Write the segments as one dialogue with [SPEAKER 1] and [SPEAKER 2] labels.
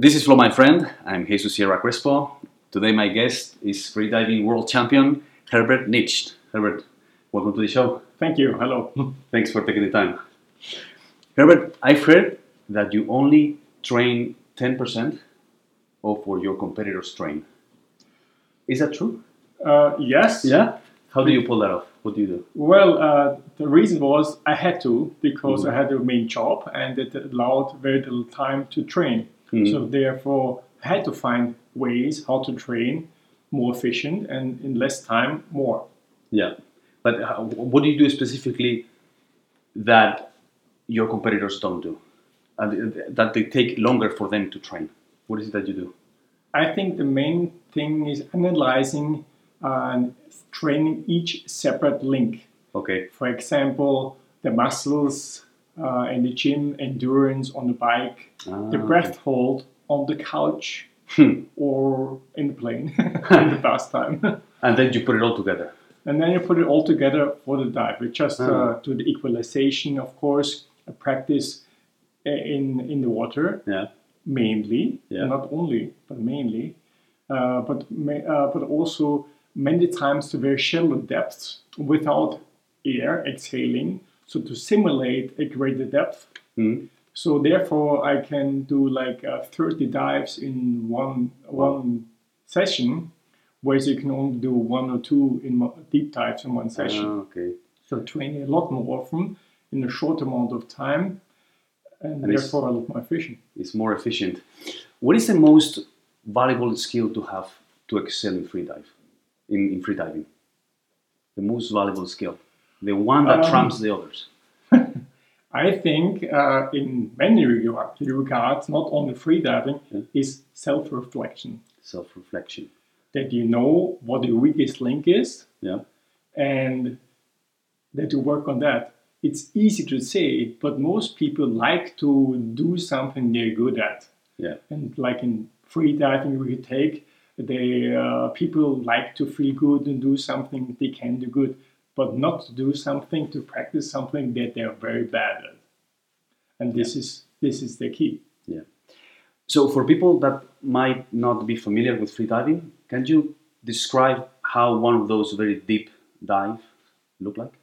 [SPEAKER 1] This is Flo, my friend. I'm Jesus Sierra Crespo. Today, my guest is freediving world champion Herbert Nitsch. Herbert, welcome to the show.
[SPEAKER 2] Thank you. Hello.
[SPEAKER 1] Thanks for taking the time. Herbert, I've heard that you only train 10% of what your competitors train. Is that true?
[SPEAKER 2] Uh, yes.
[SPEAKER 1] Yeah. How do you pull that off? What do you do?
[SPEAKER 2] Well, uh, the reason was I had to because I had a main job and it allowed very little time to train. So hmm. therefore, I had to find ways how to train more efficient and in less time more.
[SPEAKER 1] Yeah. But uh, how, what do you do specifically that your competitors don't do? And uh, that they take longer for them to train? What is it that you do?
[SPEAKER 2] I think the main thing is analyzing and training each separate link.
[SPEAKER 1] Okay.
[SPEAKER 2] For example, the muscles uh, in the gym, endurance on the bike, the
[SPEAKER 1] Ah,
[SPEAKER 2] breath hold on the couch
[SPEAKER 1] Hmm.
[SPEAKER 2] or in the plane in the pastime.
[SPEAKER 1] And then you put it all together.
[SPEAKER 2] and then you put it all together for the dive. We just
[SPEAKER 1] Ah.
[SPEAKER 2] uh, do the equalization, of course, a practice uh, in in the water
[SPEAKER 1] Yeah.
[SPEAKER 2] mainly,
[SPEAKER 1] Yeah.
[SPEAKER 2] not only but mainly, uh, but ma- uh, but also many times to very shallow depths without air exhaling, so to simulate a greater depth.
[SPEAKER 1] Hmm.
[SPEAKER 2] So therefore, I can do like uh, 30 dives in one one session, whereas you can only do one or two in mo- deep dives in one session.
[SPEAKER 1] Ah, okay.
[SPEAKER 2] So training a lot more often in a short amount of time, and,
[SPEAKER 1] And
[SPEAKER 2] therefore a lot more efficient.
[SPEAKER 1] It's more efficient. What is the most valuable skill to have to excel in freedive? In, in freediving? The most valuable skill. The one that
[SPEAKER 2] Um,
[SPEAKER 1] trumps the others.
[SPEAKER 2] I think uh, in many regards, not only freediving,
[SPEAKER 1] Yeah.
[SPEAKER 2] is self-reflection.
[SPEAKER 1] Self reflection.
[SPEAKER 2] That you know what your weakest link is,
[SPEAKER 1] Yeah.
[SPEAKER 2] and that you work on that. It's easy to say, but most people like to do something they're good at.
[SPEAKER 1] Yeah.
[SPEAKER 2] And like in free diving, we take they uh, people like to feel good and do something they can do good, but not to do something to practice something that they're very bad at. And this is this is the key.
[SPEAKER 1] Yeah. So, for people that might not be familiar with freediving, can you describe how one of those very deep dive look like?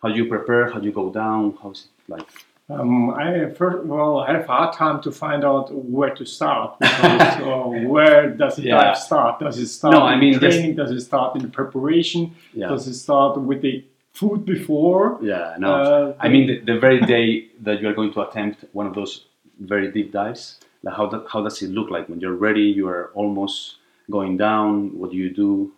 [SPEAKER 1] How you prepare? How you go down? How's it like?
[SPEAKER 2] Um, I first well, I have a hard time to find out where to start. Because, uh, where does the
[SPEAKER 1] Yeah.
[SPEAKER 2] dive start? Does it start
[SPEAKER 1] No, I
[SPEAKER 2] in
[SPEAKER 1] mean, there's-
[SPEAKER 2] training? Does it start in the preparation?
[SPEAKER 1] Yeah.
[SPEAKER 2] Does it start with the food before?
[SPEAKER 1] Yeah, no.
[SPEAKER 2] Uh,
[SPEAKER 1] I mean, the, the very day that you are going to attempt one of those very deep dives, like how, that, how does it look like when you're ready? You are almost going down. What do you do?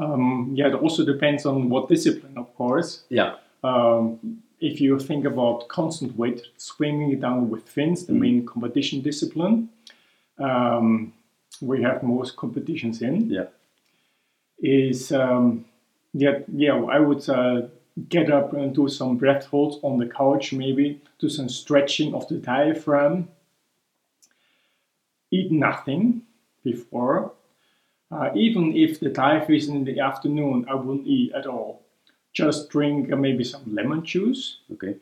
[SPEAKER 2] Um, yeah, it also depends on what discipline, of course.
[SPEAKER 1] Yeah,
[SPEAKER 2] Um, if you think about constant weight, swimming it down with fins, the
[SPEAKER 1] Mm.
[SPEAKER 2] main competition discipline, um, we have most competitions in.
[SPEAKER 1] yeah,
[SPEAKER 2] is um, yeah, yeah, I would uh, get up and do some breath holds on the couch, maybe do some stretching of the diaphragm. Eat nothing before. Uh, even if the dive is in the afternoon, I wouldn't eat at all. Just drink uh, maybe some lemon juice
[SPEAKER 1] okay.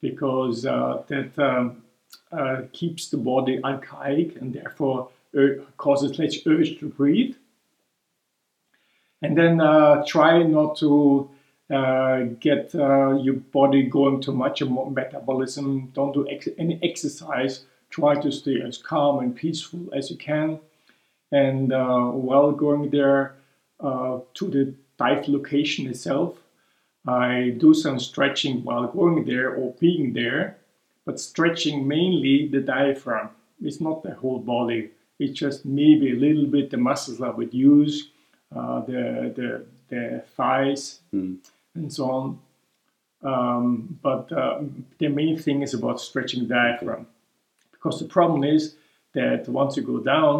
[SPEAKER 2] because uh, that um, uh, keeps the body alkalic and therefore causes less urge to breathe. And then uh, try not to uh, get uh, your body going too much in metabolism. Don't do ex- any exercise. Try to stay as calm and peaceful as you can. And uh, while going there uh, to the dive location itself, I do some stretching while going there or being there, but stretching mainly the diaphragm. It's not the whole body. It's just maybe a little bit the muscles I would use, uh, the, the the thighs
[SPEAKER 1] Mm.
[SPEAKER 2] and so on. Um, but uh, the main thing is about stretching the diaphragm, because the problem is that once you go down,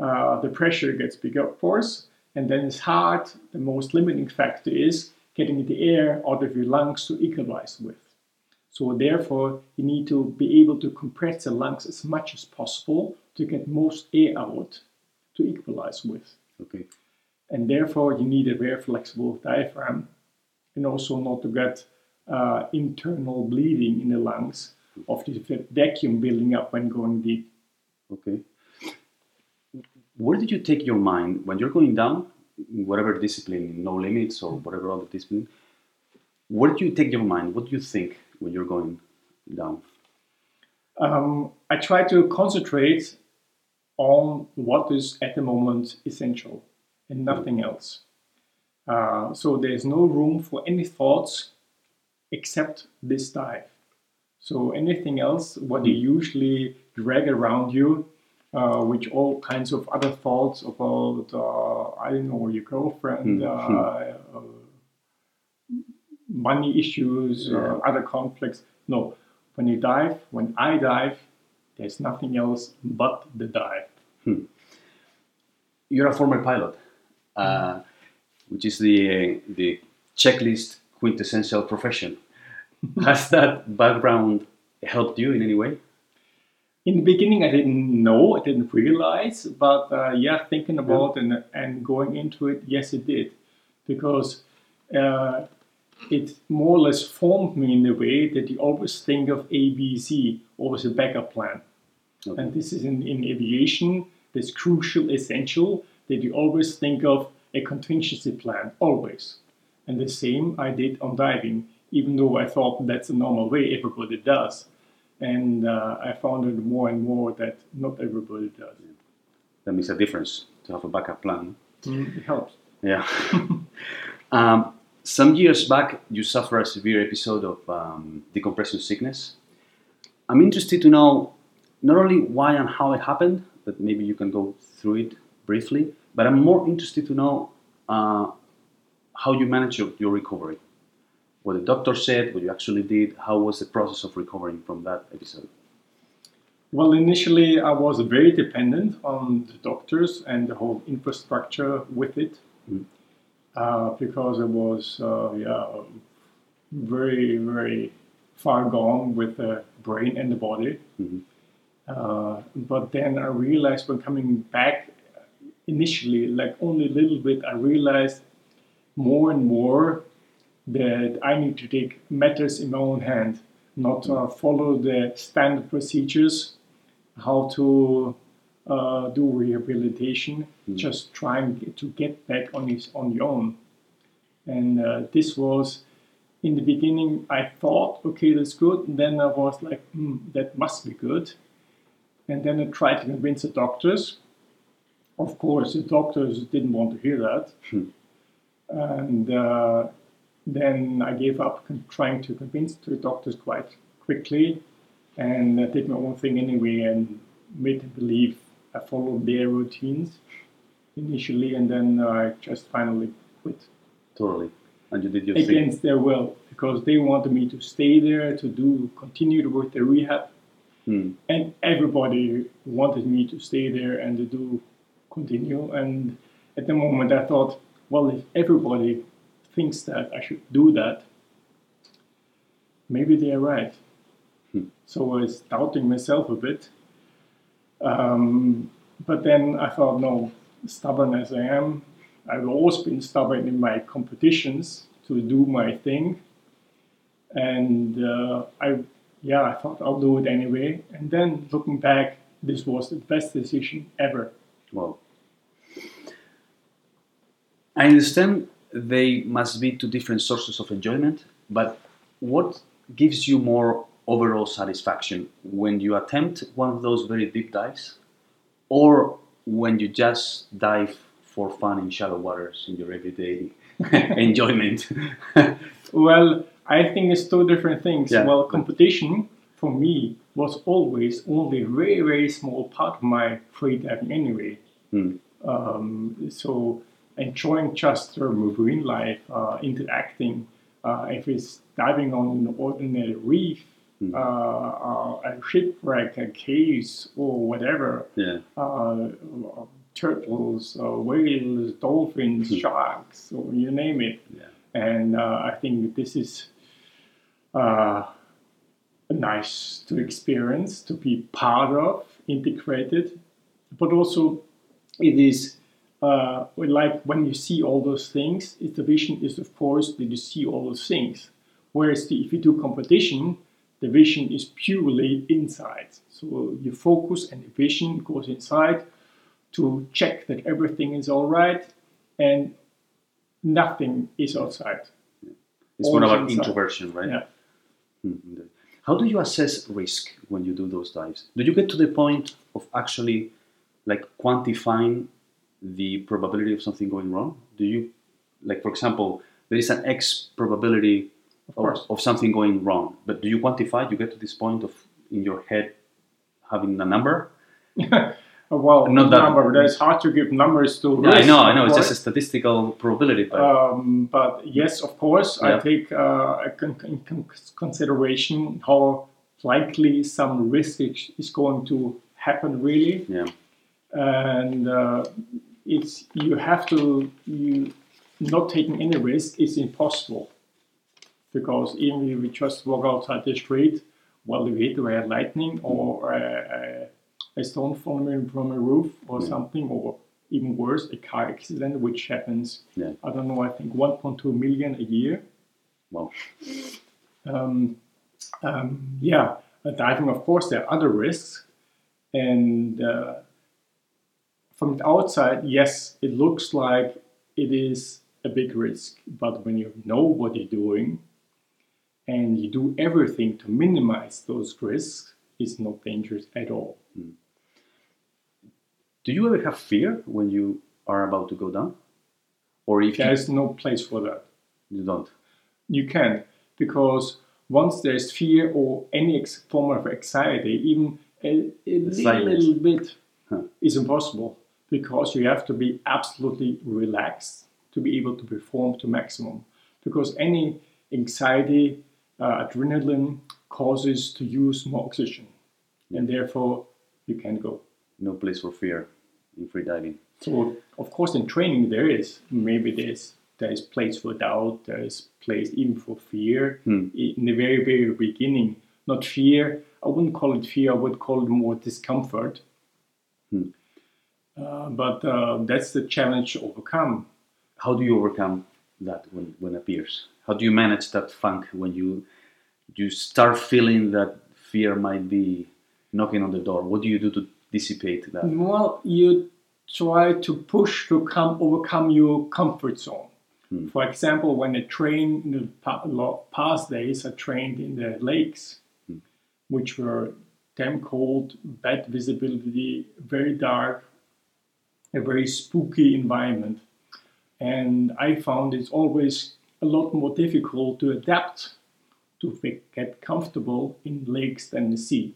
[SPEAKER 2] uh, the pressure gets bigger, of course, and then it's hard. The most limiting factor is getting the air out of your lungs to equalize with. So therefore, you need to be able to compress the lungs as much as possible to get most air out to equalize with.
[SPEAKER 1] Okay.
[SPEAKER 2] And therefore, you need a very flexible diaphragm and also not to get uh, internal bleeding in the lungs of the vacuum building up when going deep.
[SPEAKER 1] Okay. Where did you take your mind when you're going down, whatever discipline, no limits or whatever other discipline? Where do you take your mind? What do you think when you're going down?
[SPEAKER 2] Um, I try to concentrate on what is at the moment essential and nothing else. Uh, so there's no room for any thoughts except this dive. So anything else, what you usually drag around you, uh, which all kinds of other thoughts about, uh, I don't know, your girlfriend,
[SPEAKER 1] Mhm.
[SPEAKER 2] uh, uh, money issues,
[SPEAKER 1] Yeah.
[SPEAKER 2] uh, other conflicts. No, when you dive, when I dive, there's nothing else but the dive.
[SPEAKER 1] You're a former pilot, uh, which is the the checklist quintessential profession. Has that background helped you in any way?
[SPEAKER 2] In the beginning, I didn't know, I didn't realize, but uh, yeah, thinking about and and going into it, yes, it did, because uh, it more or less formed me in a way that you always think of A, B, C, always a backup plan.
[SPEAKER 1] Okay.
[SPEAKER 2] And this is in, in aviation, this crucial, essential that you always think of a contingency plan, always. And the same I did on diving, even though I thought that's a normal way, everybody does. And uh, I found it more and more that not everybody does.
[SPEAKER 1] That makes a difference to have a backup plan.
[SPEAKER 2] It helps.
[SPEAKER 1] Yeah. um, some years back, you suffered a severe episode of um, decompression sickness. I'm interested to know not only why and how it happened, but maybe you can go through it briefly, but I'm more interested to know uh, how you managed your, your recovery. What the doctor said, what you actually did, how was the process of recovering from that episode?
[SPEAKER 2] Well, initially, I was very dependent on the doctors and the whole infrastructure with it
[SPEAKER 1] Mm.
[SPEAKER 2] uh, because I was, uh, yeah, very, very far gone with the brain and the body.
[SPEAKER 1] Mhm.
[SPEAKER 2] Uh, but then I realized when coming back, initially, like only a little bit, I realized more and more that I need to take matters in my own hand, not uh, follow the standard procedures, how to uh, do rehabilitation, just trying to get back on his on your own. And uh, this was in the beginning. I thought, okay, that's good. And then I was like, hmm, that must be good. And then I tried to convince the doctors. Of course, the doctors didn't want to hear that. And uh, then I gave up trying to convince the doctors quite quickly and I did my own thing anyway and made them believe I followed their routines initially and then I just finally quit
[SPEAKER 1] Totally. And you did your thing.
[SPEAKER 2] against their will because they wanted me to stay there to do continue with the rehab
[SPEAKER 1] Hmm.
[SPEAKER 2] and everybody wanted me to stay there and to do continue and at the moment i thought well if everybody thinks that i should do that maybe they're right. So i was doubting myself a bit. Um, but then i thought no stubborn as i am i've always been stubborn in my competitions to do my thing. And uh, I, yeah, I thought I'll do it anyway. And then looking back, this was the best decision ever.
[SPEAKER 1] Well, I understand they must be two different sources of enjoyment, but what gives you more overall satisfaction when you attempt one of those very deep dives or when you just dive for fun in shallow waters in your everyday enjoyment?
[SPEAKER 2] Well, I think it's two different things.
[SPEAKER 1] Yeah.
[SPEAKER 2] Well, competition for me was always only a very, very small part of my free diving anyway.
[SPEAKER 1] Hmm.
[SPEAKER 2] Um, so enjoying just the marine life, uh, interacting, uh, if it's diving on an ordinary reef,
[SPEAKER 1] Hmm.
[SPEAKER 2] uh, uh, a shipwreck, a case, or whatever,
[SPEAKER 1] yeah.
[SPEAKER 2] uh, turtles, uh, whales, dolphins, sharks, or you name it.
[SPEAKER 1] Yeah.
[SPEAKER 2] And uh, I think this is uh, nice to experience, to be part of, integrated, but also it is uh, like when you see all those things, it's the vision is of course that you see all those things. Whereas the, if you do competition, the vision is purely inside. So you focus and the vision goes inside to check that everything is all right and nothing is outside.
[SPEAKER 1] It's more about
[SPEAKER 2] inside.
[SPEAKER 1] introversion, right?
[SPEAKER 2] Yeah.
[SPEAKER 1] Mhm. How do you assess risk when you do those dives? Do you get to the point of actually like quantifying the probability of something going wrong? Do you like for example, there is an X probability
[SPEAKER 2] Of
[SPEAKER 1] of, of something going wrong, but do you quantify? Do you get to this point of in your head having a number?
[SPEAKER 2] well,
[SPEAKER 1] Not that-
[SPEAKER 2] number. That is hard to give numbers to.
[SPEAKER 1] Yeah, I know, I know. It's just a statistical probability, but
[SPEAKER 2] Um, but yes, of course,
[SPEAKER 1] Yeah.
[SPEAKER 2] I take uh, in con- consideration how likely some risk is is going to happen really,
[SPEAKER 1] yeah,
[SPEAKER 2] and uh, it's you have to you not taking any risk is impossible because even if we just walk outside the street, well, we hit a lightning or a, a, stone falling from a roof or
[SPEAKER 1] Yeah.
[SPEAKER 2] something, or even worse, a car accident, which happens.
[SPEAKER 1] Yeah.
[SPEAKER 2] I don't know. I think 1.2 million a year.
[SPEAKER 1] well,
[SPEAKER 2] Um, um, yeah, uh, diving, of course, there are other risks. And uh, from the outside, yes, it looks like it is a big risk. But when you know what you're doing and you do everything to minimize those risks, it's not dangerous at all. Hmm.
[SPEAKER 1] do you ever have fear when you are about to go down, or if you,
[SPEAKER 2] There's no place for that.
[SPEAKER 1] you don't?
[SPEAKER 2] You can't because once there's fear or any ex- form of anxiety, even a, a little, little bit
[SPEAKER 1] Huh.
[SPEAKER 2] is impossible because you have to be absolutely relaxed to be able to perform to maximum. Because any anxiety, uh, adrenaline causes to use more oxygen, and therefore you can't go.
[SPEAKER 1] No place for fear in free diving.
[SPEAKER 2] So of course in training there is maybe there's there is place for doubt, there is place even for fear
[SPEAKER 1] Hmm.
[SPEAKER 2] in the very very beginning. Not fear, I wouldn't call it fear. I would call it more discomfort.
[SPEAKER 1] Hmm.
[SPEAKER 2] Uh, but uh, that's the challenge to overcome.
[SPEAKER 1] How do you overcome that when when it appears? How do you manage that funk when you you start feeling that fear might be knocking on the door? What do you do to dissipate that?
[SPEAKER 2] Well, you try to push to come overcome your comfort zone.
[SPEAKER 1] Hmm.
[SPEAKER 2] For example, when I trained in the past days, I trained in the lakes,
[SPEAKER 1] Hmm.
[SPEAKER 2] which were damn cold, bad visibility, very dark, a very spooky environment. And I found it's always a lot more difficult to adapt to get comfortable in lakes than the sea.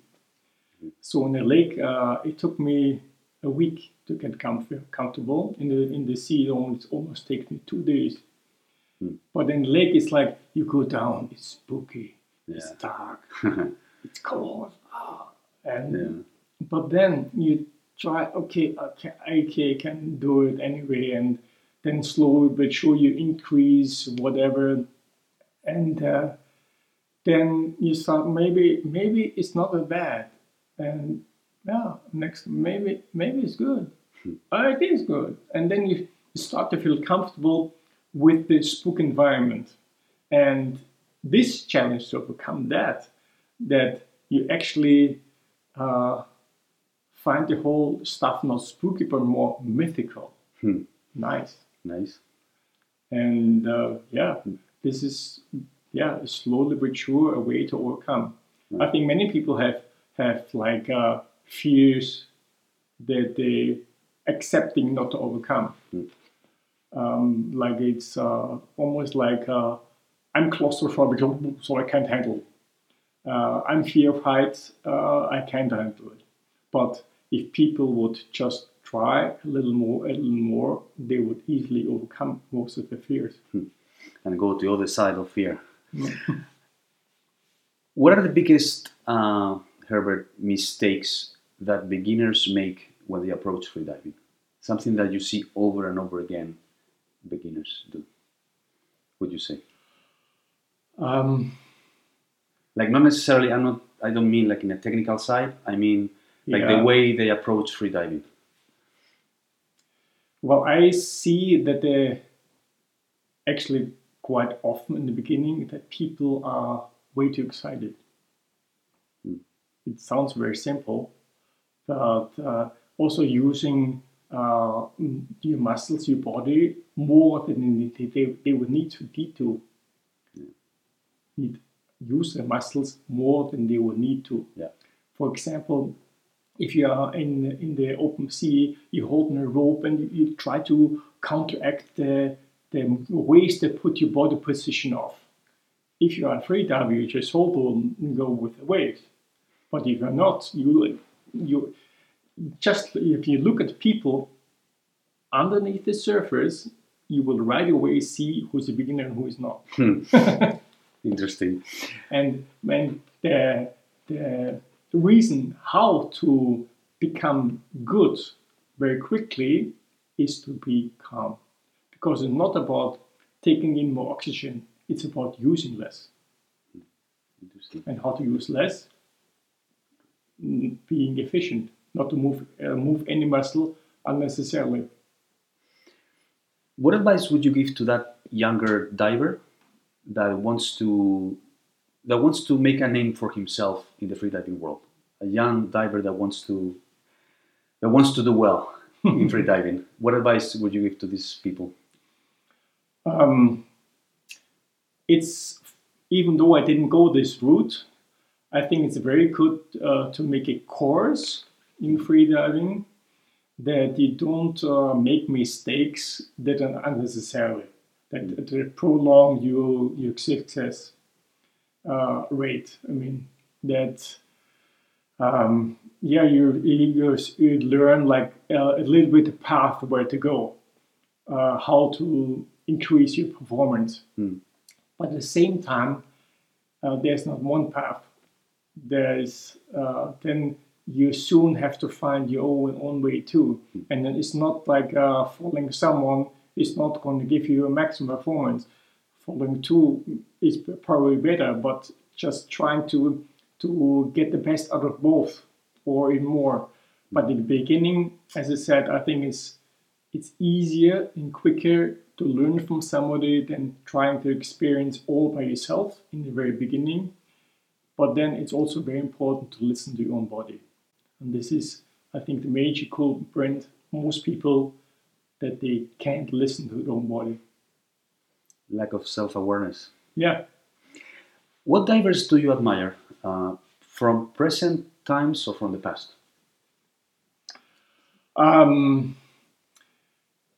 [SPEAKER 2] So in the lake, uh, it took me a week to get comf- comfortable. In the in the sea, it almost, almost takes me two days.
[SPEAKER 1] Hmm.
[SPEAKER 2] But in the lake, it's like you go down, it's spooky, it's dark, it's cold, ah, and
[SPEAKER 1] yeah.
[SPEAKER 2] but then you try, okay, okay, okay, I can do it anyway, and then slowly but sure you increase whatever, and uh, then you start maybe maybe it's not that bad, and yeah, next maybe maybe it's good, oh, it is good, and then you start to feel comfortable with the spook environment, and this challenge to overcome that, that you actually. Uh, find the whole stuff not spooky but more mythical.
[SPEAKER 1] Hmm.
[SPEAKER 2] Nice.
[SPEAKER 1] Nice.
[SPEAKER 2] And uh, yeah, this is yeah slowly but sure a way to overcome. I think many people have have like uh, fears that they accepting not to overcome.
[SPEAKER 1] Hmm.
[SPEAKER 2] Um, like it's uh, almost like uh, I'm claustrophobic, so I can't handle. Uh, I'm fear of heights. Uh, I can't handle it. But if people would just try a little more, a little more, they would easily overcome most of their fears.
[SPEAKER 1] And go to the other side of fear. what are the biggest, uh, Herbert, mistakes that beginners make when they approach freediving? Something that you see over and over again beginners do. Would you say?
[SPEAKER 2] Um,
[SPEAKER 1] Like not necessarily. I'm not. I don't mean like in a technical side. I mean like
[SPEAKER 2] Yeah.
[SPEAKER 1] the way they approach freediving.
[SPEAKER 2] well, I see that they actually quite often in the beginning that people are way too excited. it sounds very simple, but uh, also using uh, your muscles, your body more than they, they, they would need to need to need use the muscles more than they would need to.
[SPEAKER 1] Yeah.
[SPEAKER 2] For example, if you are in in the open sea, you hold a rope and you, you try to counteract the the ways that put your body position off. If you are a freediver, you just hold on and go with the waves. But if you're not, you you just if you look at people underneath the surface, you will right away see who's a beginner and who is not. Hmm.
[SPEAKER 1] Interesting.
[SPEAKER 2] And when the, the reason how to become good very quickly is to be calm. Because it's not about taking in more oxygen, it's about using less. And how to use less? Mm, Being efficient, not to move, uh, move any muscle unnecessarily.
[SPEAKER 1] What advice would you give to that younger diver that wants to that wants to make a name for himself in the freediving world? A young diver that wants to that wants to do well in freediving. What advice would you give to these people?
[SPEAKER 2] Um, it's even though I didn't go this route, I think it's very good uh, to make a course in freediving that you don't uh, make mistakes that are unnecessary, that, that prolong your your success uh, rate. I mean that. Um, yeah, you, you you learn like uh, a little bit the path where to go, uh, how to increase your performance.
[SPEAKER 1] Hmm.
[SPEAKER 2] But at the same time, uh, there's not one path. There's uh, then you soon have to find your own own way too, and then it's not like uh, following someone is not going to give you a maximum performance. Following two is probably better, but just trying to to get the best out of both or even more. But in the beginning, as I said, I think it's it's easier and quicker to learn from somebody than trying to experience all by yourself in the very beginning. But then it's also very important to listen to your own body. And this is, I think, the major culprit. Most people that they can't listen to their own body.
[SPEAKER 1] Lack of self awareness.
[SPEAKER 2] Yeah.
[SPEAKER 1] What divers do you admire uh, from present times or from the past?
[SPEAKER 2] Um,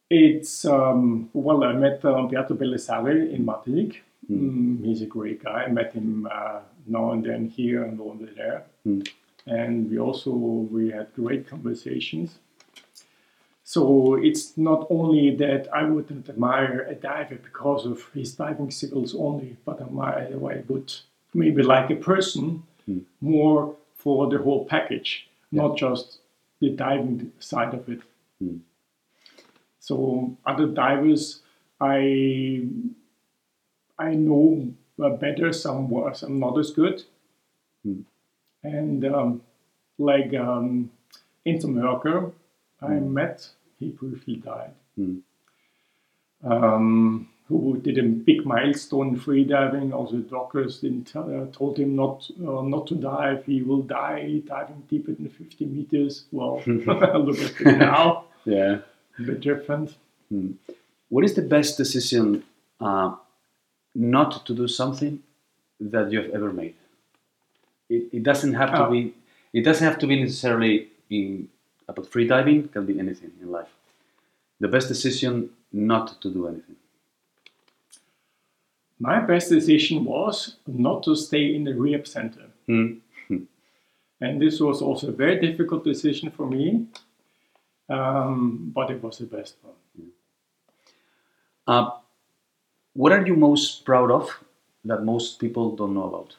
[SPEAKER 2] it's um, well, I met uh, Umberto Pelizzari in Martinique. Mm, he's a great guy. I met him uh, now and then here and over there,
[SPEAKER 1] Mm.
[SPEAKER 2] and we also we had great conversations. So it's not only that I wouldn't admire a diver because of his diving skills only, but admire I would maybe like a person
[SPEAKER 1] Mm.
[SPEAKER 2] more for the whole package, not just the diving side of it.
[SPEAKER 1] Mm.
[SPEAKER 2] So other divers, I I know uh, better. Some were some not as good,
[SPEAKER 1] Hmm.
[SPEAKER 2] and um, like um, Enzo Maiorca, I met. He briefly died.
[SPEAKER 1] Hmm.
[SPEAKER 2] Um, who did a big milestone in freediving? Also, the doctors didn't tell, uh, told him not uh, not to dive. He will die diving deeper than 50 meters. Well, look at him now.
[SPEAKER 1] Yeah.
[SPEAKER 2] A bit different.
[SPEAKER 1] What is the best decision uh, not to do something that you have ever made? It, it doesn't have to
[SPEAKER 2] Oh.
[SPEAKER 1] be. It doesn't have to be necessarily in about free diving. Can be anything in life. The best decision not to do anything.
[SPEAKER 2] My best decision was not to stay in the rehab center.
[SPEAKER 1] Hmm.
[SPEAKER 2] And this was also a very difficult decision for me, um, but it was the best one.
[SPEAKER 1] Uh, what are you most proud of that most people don't know about?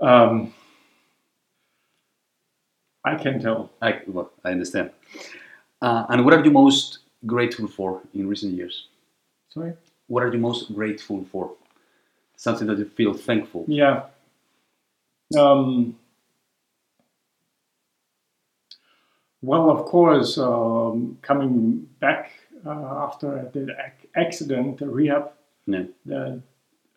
[SPEAKER 2] Um, I can tell.
[SPEAKER 1] I, well, I understand. Uh, and what are you most grateful for in recent years?
[SPEAKER 2] Sorry?
[SPEAKER 1] What are you most grateful for? Something that you feel thankful.
[SPEAKER 2] Yeah. Um, well, of course, um, coming back uh, after the accident, the rehab,
[SPEAKER 1] Yeah.
[SPEAKER 2] the,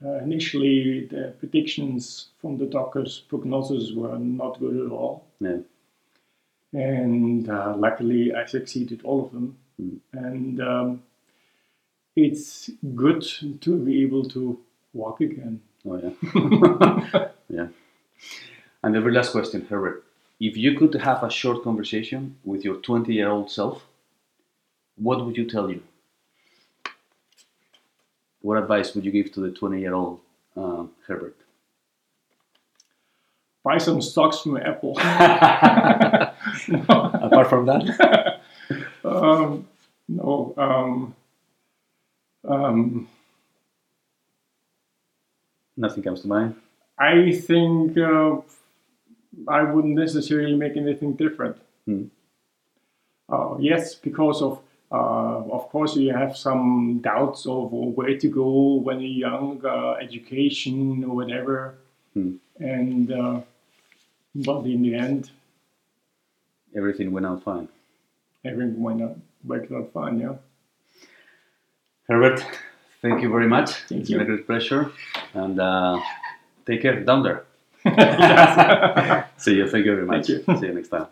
[SPEAKER 2] uh, initially the predictions from the doctors' prognosis were not good at all.
[SPEAKER 1] Yeah.
[SPEAKER 2] And uh, luckily, I succeeded all of them.
[SPEAKER 1] Mm.
[SPEAKER 2] And um, it's good to be able to walk again.
[SPEAKER 1] Oh yeah. yeah. And the very last question, Herbert. If you could have a short conversation with your 20 year old self, what would you tell you? What advice would you give to the 20 year old uh, Herbert?
[SPEAKER 2] Buy some stocks from Apple.
[SPEAKER 1] Apart from that?
[SPEAKER 2] um, no. Um, um,
[SPEAKER 1] Nothing comes to mind.
[SPEAKER 2] I think uh, I wouldn't necessarily make anything different.
[SPEAKER 1] Hmm.
[SPEAKER 2] Uh, yes, because of uh, of course you have some doubts of where to go when you're young, uh, education or whatever,
[SPEAKER 1] Hmm.
[SPEAKER 2] and uh, but in the end,
[SPEAKER 1] Everything went out fine.
[SPEAKER 2] everything went out worked out fine. Yeah.
[SPEAKER 1] Herbert, thank you very much.
[SPEAKER 2] Thank
[SPEAKER 1] it's
[SPEAKER 2] you.
[SPEAKER 1] been a great pleasure. And uh, take care down there. See you. Thank you very much.
[SPEAKER 2] you.
[SPEAKER 1] See you next time.